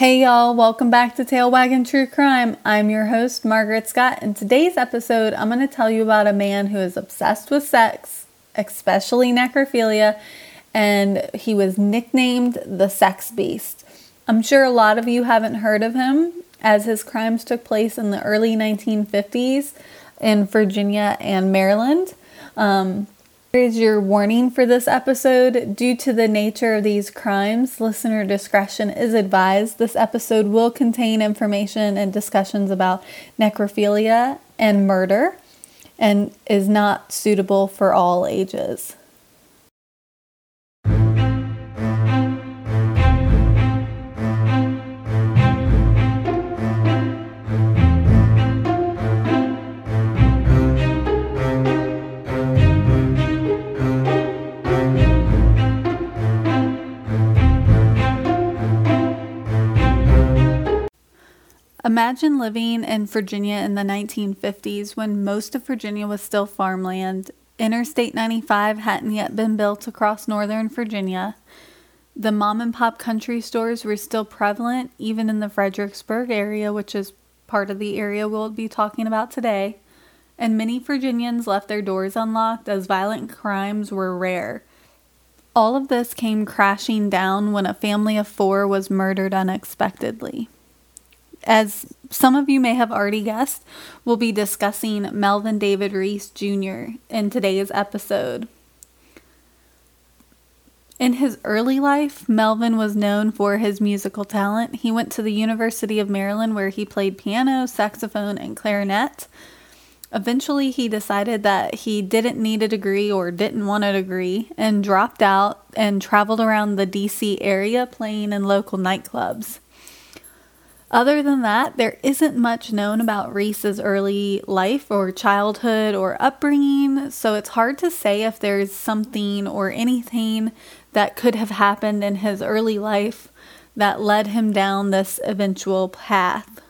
Hey y'all, welcome back to Tail Wagging True Crime. I'm your host, Margaret Scott. In today's episode, I'm going to tell you about a man who is obsessed with sex, especially necrophilia, and he was nicknamed the Sex Beast. I'm sure a lot of you haven't heard of him, as his crimes took place in the early 1950s in Virginia and Maryland. Um, Here's your warning for this episode. Due to the nature of these crimes, listener discretion is advised. This episode will contain information and discussions about necrophilia and murder and is not suitable for all ages. Imagine living in Virginia in the 1950s when most of Virginia was still farmland. Interstate 95 hadn't yet been built across northern Virginia. The mom and pop country stores were still prevalent, even in the Fredericksburg area, which is part of the area we'll be talking about today. And many Virginians left their doors unlocked as violent crimes were rare. All of this came crashing down when a family of four was murdered unexpectedly as some of you may have already guessed, we'll be discussing Melvin David Rees Jr. in today's episode. In his early life, Melvin was known for his musical talent. He went to the University of Maryland where he played piano, saxophone, and clarinet. Eventually, he decided that he didn't need a degree or didn't want a degree and dropped out and traveled around the DC area playing in local nightclubs. Other than that, there isn't much known about Rees's early life or childhood or upbringing, so it's hard to say if there's something or anything that could have happened in his early life that led him down this eventual path.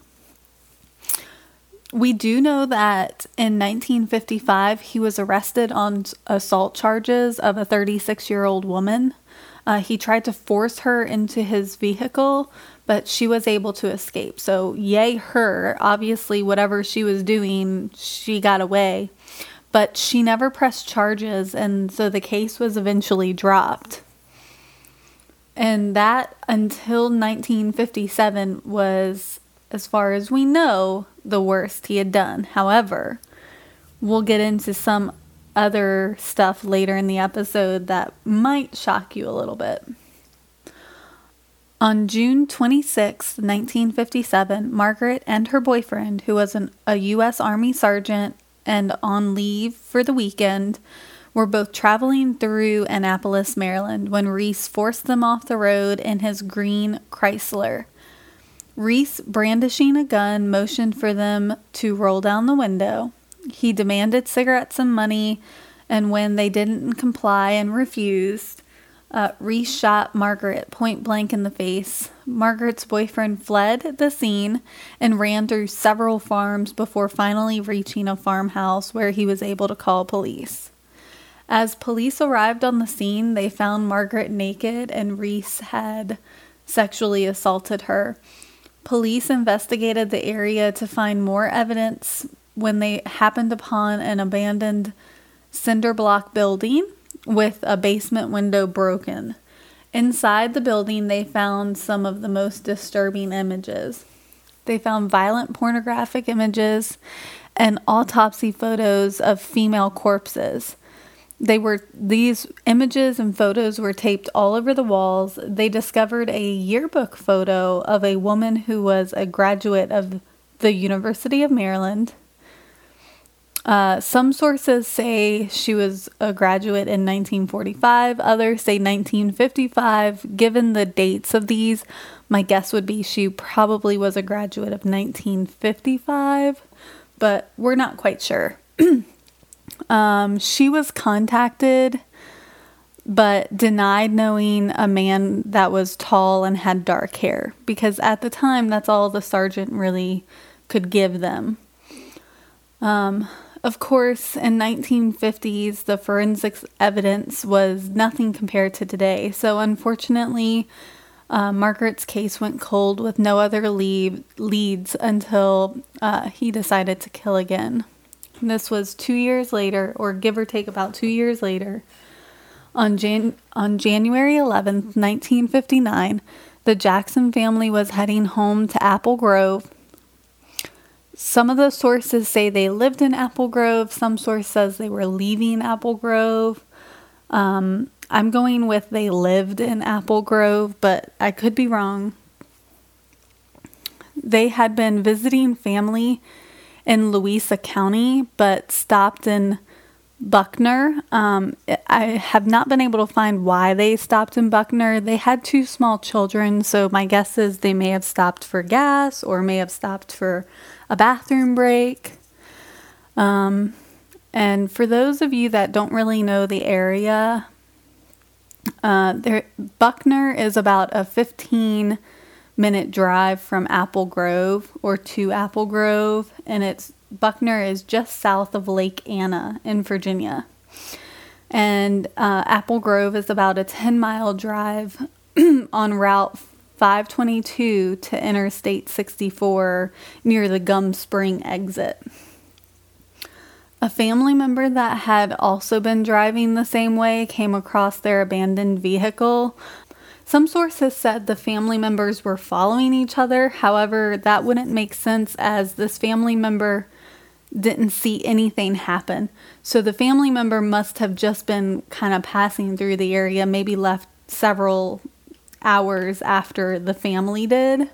We do know that in 1955 he was arrested on assault charges of a 36 year old woman. Uh, he tried to force her into his vehicle, but she was able to escape. So, yay, her. Obviously, whatever she was doing, she got away. But she never pressed charges, and so the case was eventually dropped. And that until 1957 was, as far as we know, the worst he had done. However, we'll get into some other stuff later in the episode that might shock you a little bit. On June 26, 1957, Margaret and her boyfriend, who was an, a U.S. Army sergeant and on leave for the weekend, were both traveling through Annapolis, Maryland, when Rees forced them off the road in his green Chrysler. Rees, brandishing a gun, motioned for them to roll down the window. He demanded cigarettes and money, and when they didn't comply and refused, uh, Rees shot Margaret point blank in the face. Margaret's boyfriend fled the scene and ran through several farms before finally reaching a farmhouse where he was able to call police. As police arrived on the scene, they found Margaret naked and Rees had sexually assaulted her. Police investigated the area to find more evidence when they happened upon an abandoned cinder block building with a basement window broken. Inside the building, they found some of the most disturbing images. They found violent pornographic images and autopsy photos of female corpses. They were these images and photos were taped all over the walls. They discovered a yearbook photo of a woman who was a graduate of the University of Maryland. Uh, some sources say she was a graduate in 1945, others say 1955. Given the dates of these, my guess would be she probably was a graduate of 1955, but we're not quite sure. um, she was contacted but denied knowing a man that was tall and had dark hair because at the time that's all the sergeant really could give them. Um, of course, in 1950s, the forensics evidence was nothing compared to today. So, unfortunately, Uh, Margaret's case went cold with no other lead, leads until uh, he decided to kill again. This was two years later, or give or take about two years later. On, Jan- on January 11th, 1959, the Jackson family was heading home to Apple Grove. Some of the sources say they lived in Apple Grove. Some source says they were leaving Apple Grove. Um, I'm going with they lived in Apple Grove, but I could be wrong. They had been visiting family in Louisa County, but stopped in Buckner. Um, I have not been able to find why they stopped in Buckner. They had two small children, so my guess is they may have stopped for gas or may have stopped for a bathroom break. Um, and for those of you that don't really know the area, uh, there, Buckner is about a 15 minute drive from Apple Grove or to Apple Grove, and it's Buckner is just south of Lake Anna in Virginia. And uh, Apple Grove is about a 10 mile drive on Route 522 to Interstate 64 near the Gum Spring exit. A family member that had also been driving the same way came across their abandoned vehicle. Some sources said the family members were following each other. However, that wouldn't make sense as this family member didn't see anything happen. So the family member must have just been kind of passing through the area, maybe left several hours after the family did.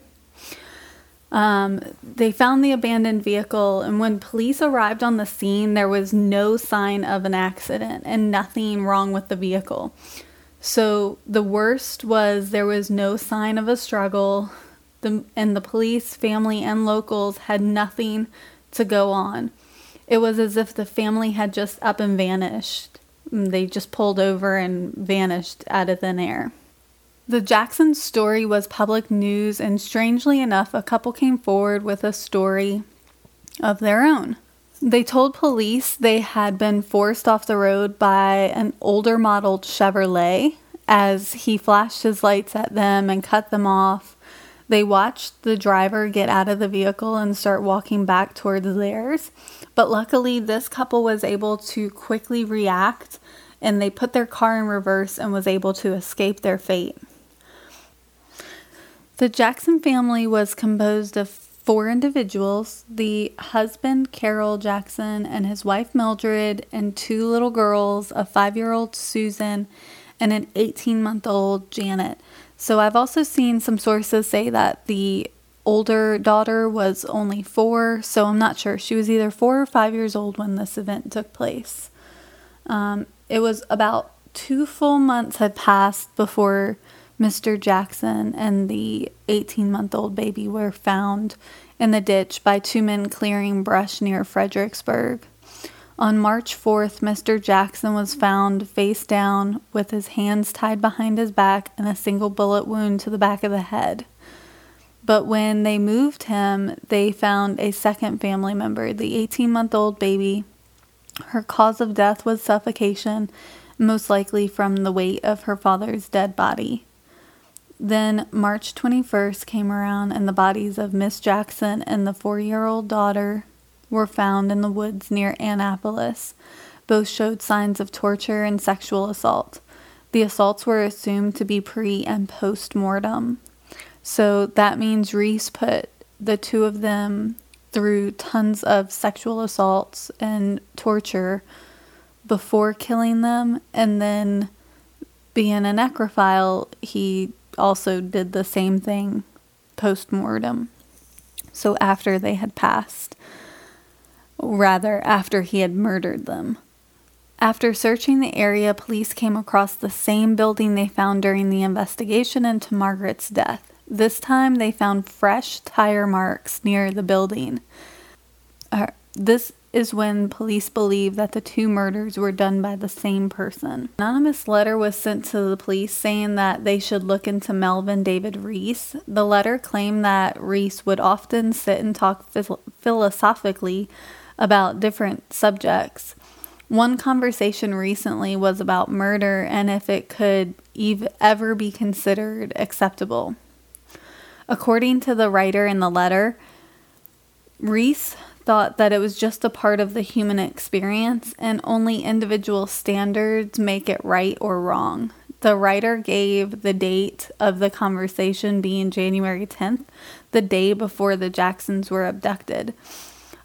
Um, they found the abandoned vehicle, and when police arrived on the scene, there was no sign of an accident and nothing wrong with the vehicle. So the worst was there was no sign of a struggle, the, and the police, family, and locals had nothing to go on. It was as if the family had just up and vanished. Mm, they just pulled over and vanished out of thin air. The Jackson story was public news, and strangely enough, a couple came forward with a story of their own. They told police they had been forced off the road by an older modeled Chevrolet as he flashed his lights at them and cut them off. They watched the driver get out of the vehicle and start walking back towards theirs. But luckily, this couple was able to quickly react and they put their car in reverse and was able to escape their fate. The Jackson family was composed of four individuals the husband, Carroll Jackson, and his wife, Mildred, and two little girls a five year old Susan and an 18 month old Janet. So I've also seen some sources say that the older daughter was only four, so I'm not sure. She was either four or five years old when this event took place. Um, it was about two full months had passed before Mr. Jackson and the 18 month old baby were found in the ditch by two men clearing brush near Fredericksburg. On March 4th, Mr. Jackson was found face down with his hands tied behind his back and a single bullet wound to the back of the head. But when they moved him, they found a second family member, the 18 month old baby. Her cause of death was suffocation, most likely from the weight of her father's dead body. Then March 21st came around, and the bodies of Miss Jackson and the four year old daughter were found in the woods near Annapolis. Both showed signs of torture and sexual assault. The assaults were assumed to be pre and post mortem. So that means Rees put the two of them through tons of sexual assaults and torture before killing them, and then being a necrophile, he also did the same thing post mortem. So after they had passed, rather, after he had murdered them. After searching the area, police came across the same building they found during the investigation into Margaret's death. This time they found fresh tire marks near the building. Uh, this is when police believe that the two murders were done by the same person. An anonymous letter was sent to the police saying that they should look into Melvin David Rees. The letter claimed that Rees would often sit and talk philosophically about different subjects. One conversation recently was about murder and if it could ev- ever be considered acceptable. According to the writer in the letter, Rees thought that it was just a part of the human experience and only individual standards make it right or wrong. The writer gave the date of the conversation being January 10th, the day before the Jacksons were abducted.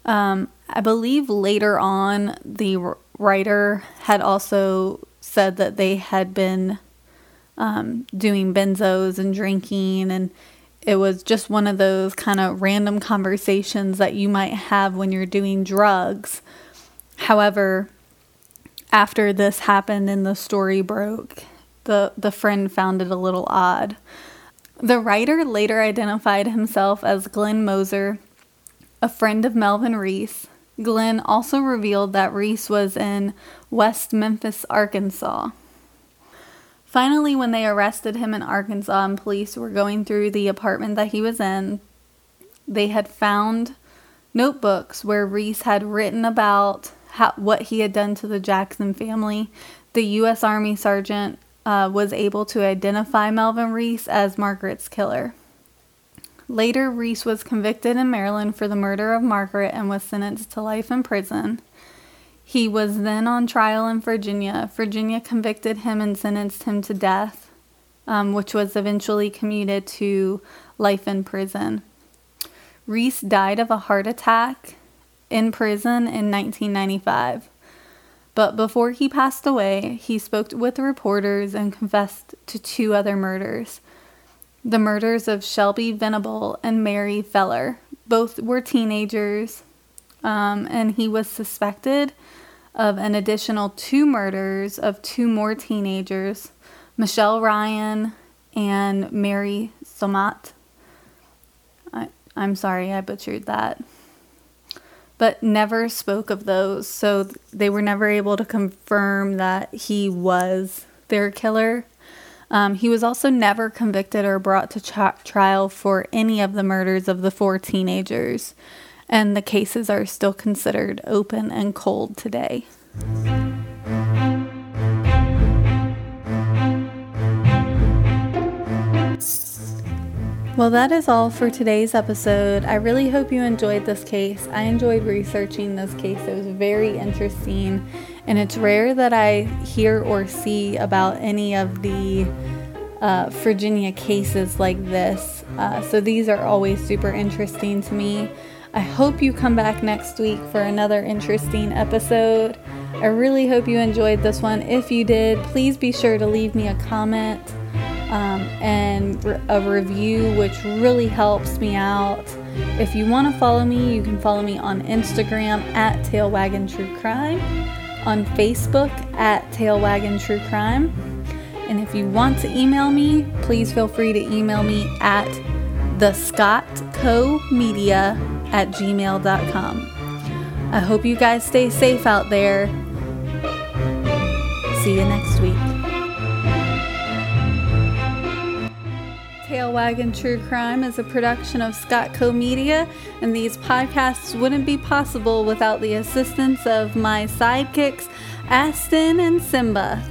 Um, I believe later on, the writer had also said that they had been um, doing benzos and drinking, and it was just one of those kind of random conversations that you might have when you're doing drugs. However, after this happened and the story broke, the, the friend found it a little odd. The writer later identified himself as Glenn Moser, a friend of Melvin Rees. Glenn also revealed that Rees was in West Memphis, Arkansas. Finally, when they arrested him in Arkansas and police were going through the apartment that he was in, they had found notebooks where Rees had written about how, what he had done to the Jackson family. The U.S. Army sergeant uh, was able to identify Melvin Rees as Margaret's killer. Later, Rees was convicted in Maryland for the murder of Margaret and was sentenced to life in prison. He was then on trial in Virginia. Virginia convicted him and sentenced him to death, um, which was eventually commuted to life in prison. Rees died of a heart attack in prison in 1995. But before he passed away, he spoke with reporters and confessed to two other murders the murders of Shelby Venable and Mary Feller. Both were teenagers, um, and he was suspected of an additional two murders of two more teenagers Michelle Ryan and Mary Somat. I, I'm sorry, I butchered that but never spoke of those. So they were never able to confirm that he was their killer. Um, he was also never convicted or brought to ch- trial for any of the murders of the four teenagers, and the cases are still considered open and cold today. Well, that is all for today's episode. I really hope you enjoyed this case. I enjoyed researching this case, it was very interesting, and it's rare that I hear or see about any of the uh, Virginia cases like this. Uh, so these are always super interesting to me. I hope you come back next week for another interesting episode. I really hope you enjoyed this one. If you did, please be sure to leave me a comment um, and a review, which really helps me out. If you want to follow me, you can follow me on Instagram at Tailwagon True Crime, on Facebook at Tailwagon True Crime. And if you want to email me, please feel free to email me at the Media at gmail.com. I hope you guys stay safe out there. See you next week. Tailwagon True Crime is a production of Scottco Media, and these podcasts wouldn't be possible without the assistance of my sidekicks, Aston and Simba.